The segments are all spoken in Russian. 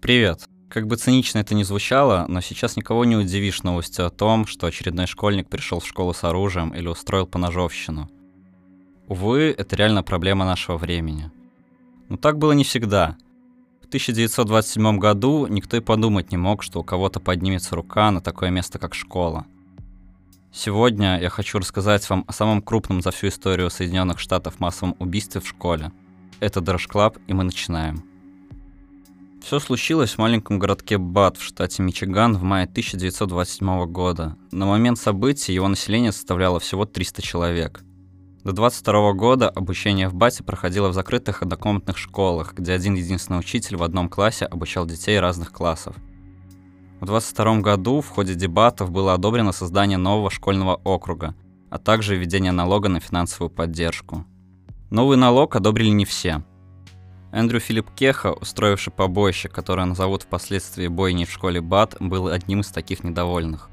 Привет. Как бы цинично это ни звучало, но сейчас никого не удивишь новостью о том, что очередной школьник пришел в школу с оружием или устроил поножовщину. Увы, это реально проблема нашего времени. Но так было не всегда. В 1927 году никто и подумать не мог, что у кого-то поднимется рука на такое место, как школа. Сегодня я хочу рассказать вам о самом крупном за всю историю Соединенных Штатов массовом убийстве в школе. Это Дрожь Club, и мы начинаем. Все случилось в маленьком городке Бат в штате Мичиган в мае 1927 года. На момент событий его население составляло всего 300 человек. До 22 года обучение в Бате проходило в закрытых однокомнатных школах, где один единственный учитель в одном классе обучал детей разных классов. В 22 году в ходе дебатов было одобрено создание нового школьного округа, а также введение налога на финансовую поддержку. Новый налог одобрили не все – Эндрю Филипп Кеха, устроивший побоище, которое назовут впоследствии бойней в школе БАТ, был одним из таких недовольных.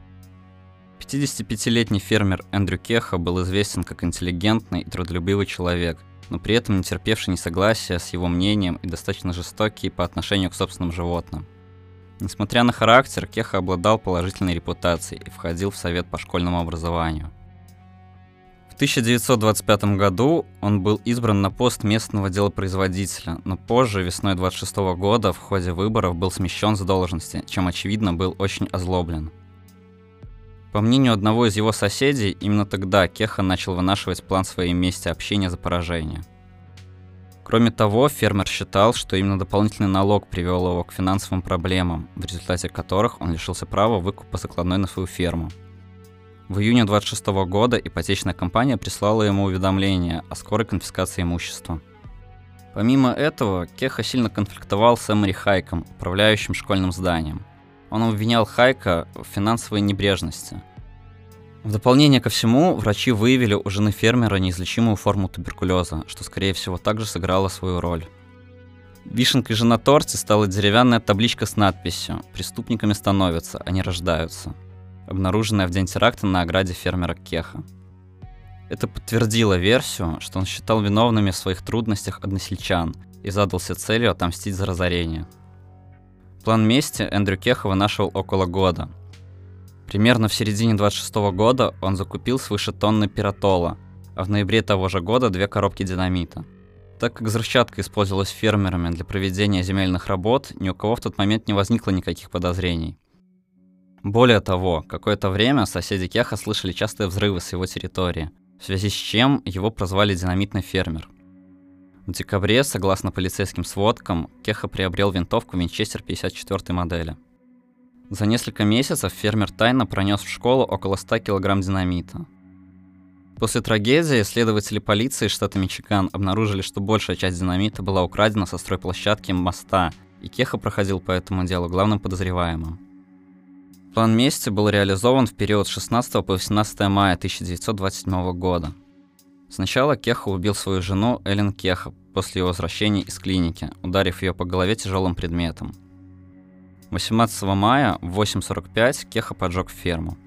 55-летний фермер Эндрю Кеха был известен как интеллигентный и трудолюбивый человек, но при этом не терпевший несогласия с его мнением и достаточно жестокий по отношению к собственным животным. Несмотря на характер, Кеха обладал положительной репутацией и входил в совет по школьному образованию – 1925 году он был избран на пост местного делопроизводителя, но позже, весной 26 года, в ходе выборов был смещен с должности, чем, очевидно, был очень озлоблен. По мнению одного из его соседей, именно тогда Кеха начал вынашивать план своей мести общения за поражение. Кроме того, фермер считал, что именно дополнительный налог привел его к финансовым проблемам, в результате которых он лишился права выкупа закладной на свою ферму – в июне 26 года ипотечная компания прислала ему уведомление о скорой конфискации имущества. Помимо этого, Кеха сильно конфликтовал с Эмори Хайком, управляющим школьным зданием. Он обвинял Хайка в финансовой небрежности. В дополнение ко всему, врачи выявили у жены фермера неизлечимую форму туберкулеза, что, скорее всего, также сыграло свою роль. Вишенкой же на торте стала деревянная табличка с надписью «Преступниками становятся, а не рождаются» обнаруженная в день теракта на ограде фермера Кеха. Это подтвердило версию, что он считал виновными в своих трудностях односельчан и задался целью отомстить за разорение. План мести Эндрю Кеха вынашивал около года. Примерно в середине 26 года он закупил свыше тонны пиротола, а в ноябре того же года две коробки динамита. Так как взрывчатка использовалась фермерами для проведения земельных работ, ни у кого в тот момент не возникло никаких подозрений. Более того, какое-то время соседи Кеха слышали частые взрывы с его территории, в связи с чем его прозвали «динамитный фермер». В декабре, согласно полицейским сводкам, Кеха приобрел винтовку Винчестер 54 модели. За несколько месяцев фермер тайно пронес в школу около 100 кг динамита. После трагедии следователи полиции штата Мичиган обнаружили, что большая часть динамита была украдена со стройплощадки моста, и Кеха проходил по этому делу главным подозреваемым. План мести был реализован в период с 16 по 18 мая 1927 года. Сначала Кеха убил свою жену Эллен Кеха после его возвращения из клиники, ударив ее по голове тяжелым предметом. 18 мая в 8.45 Кеха поджег ферму.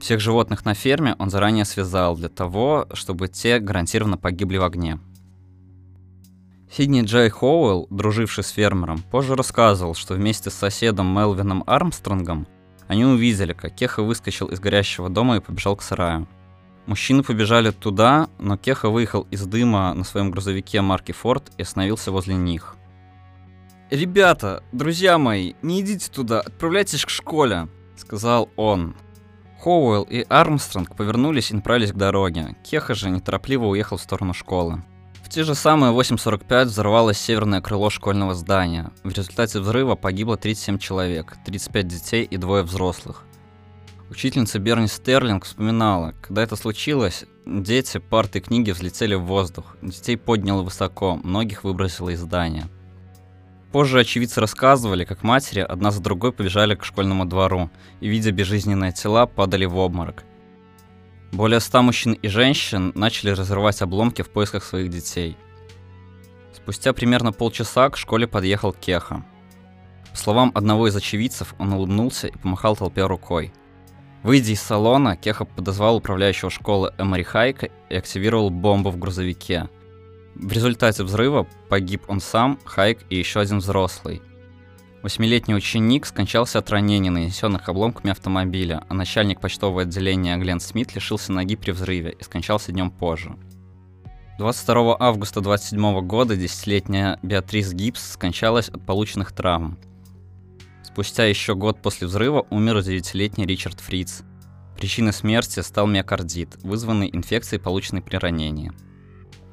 Всех животных на ферме он заранее связал для того, чтобы те гарантированно погибли в огне – Сидни Джей Хоуэлл, друживший с фермером, позже рассказывал, что вместе с соседом Мелвином Армстронгом они увидели, как Кеха выскочил из горящего дома и побежал к сараю. Мужчины побежали туда, но Кеха выехал из дыма на своем грузовике марки Форд и остановился возле них. «Ребята, друзья мои, не идите туда, отправляйтесь к школе», — сказал он. Хоуэлл и Армстронг повернулись и направились к дороге. Кеха же неторопливо уехал в сторону школы те же самые 8.45 взорвалось северное крыло школьного здания. В результате взрыва погибло 37 человек, 35 детей и двое взрослых. Учительница Берни Стерлинг вспоминала, когда это случилось, дети, парты и книги взлетели в воздух, детей подняло высоко, многих выбросило из здания. Позже очевидцы рассказывали, как матери одна за другой побежали к школьному двору и, видя безжизненные тела, падали в обморок. Более ста мужчин и женщин начали разрывать обломки в поисках своих детей. Спустя примерно полчаса к школе подъехал Кеха. По словам одного из очевидцев, он улыбнулся и помахал толпе рукой. Выйдя из салона, Кеха подозвал управляющего школы Эмори Хайка и активировал бомбу в грузовике. В результате взрыва погиб он сам, Хайк и еще один взрослый. Восьмилетний ученик скончался от ранений, нанесенных обломками автомобиля, а начальник почтового отделения Глен Смит лишился ноги при взрыве и скончался днем позже. 22 августа 27 года десятилетняя Беатрис Гибс скончалась от полученных травм. Спустя еще год после взрыва умер девятилетний Ричард Фриц. Причиной смерти стал миокардит, вызванный инфекцией, полученной при ранении.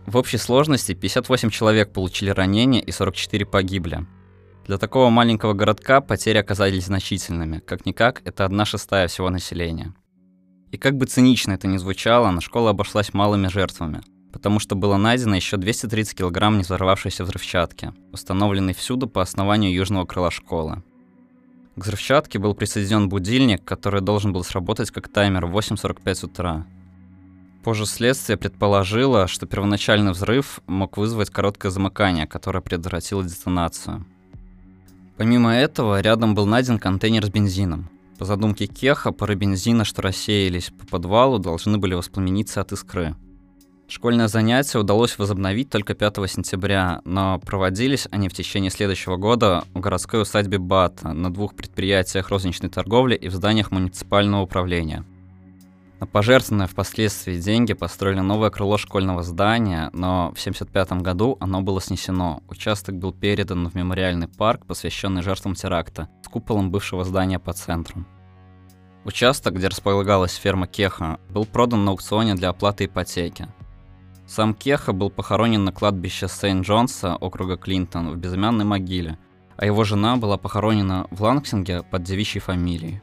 В общей сложности 58 человек получили ранения и 44 погибли – для такого маленького городка потери оказались значительными. Как-никак, это одна шестая всего населения. И как бы цинично это ни звучало, но школа обошлась малыми жертвами, потому что было найдено еще 230 килограмм не взорвавшейся взрывчатки, установленной всюду по основанию южного крыла школы. К взрывчатке был присоединен будильник, который должен был сработать как таймер в 8.45 утра. Позже следствие предположило, что первоначальный взрыв мог вызвать короткое замыкание, которое предотвратило детонацию – Помимо этого, рядом был найден контейнер с бензином. По задумке Кеха, пары бензина, что рассеялись по подвалу, должны были воспламениться от искры. Школьное занятие удалось возобновить только 5 сентября, но проводились они в течение следующего года в городской усадьбе Бата, на двух предприятиях розничной торговли и в зданиях муниципального управления – на пожертвованные впоследствии деньги построили новое крыло школьного здания, но в 1975 году оно было снесено. Участок был передан в мемориальный парк, посвященный жертвам теракта, с куполом бывшего здания по центру. Участок, где располагалась ферма Кеха, был продан на аукционе для оплаты ипотеки. Сам Кеха был похоронен на кладбище Сент-Джонса, округа Клинтон, в безымянной могиле, а его жена была похоронена в Лангсинге под девичьей фамилией.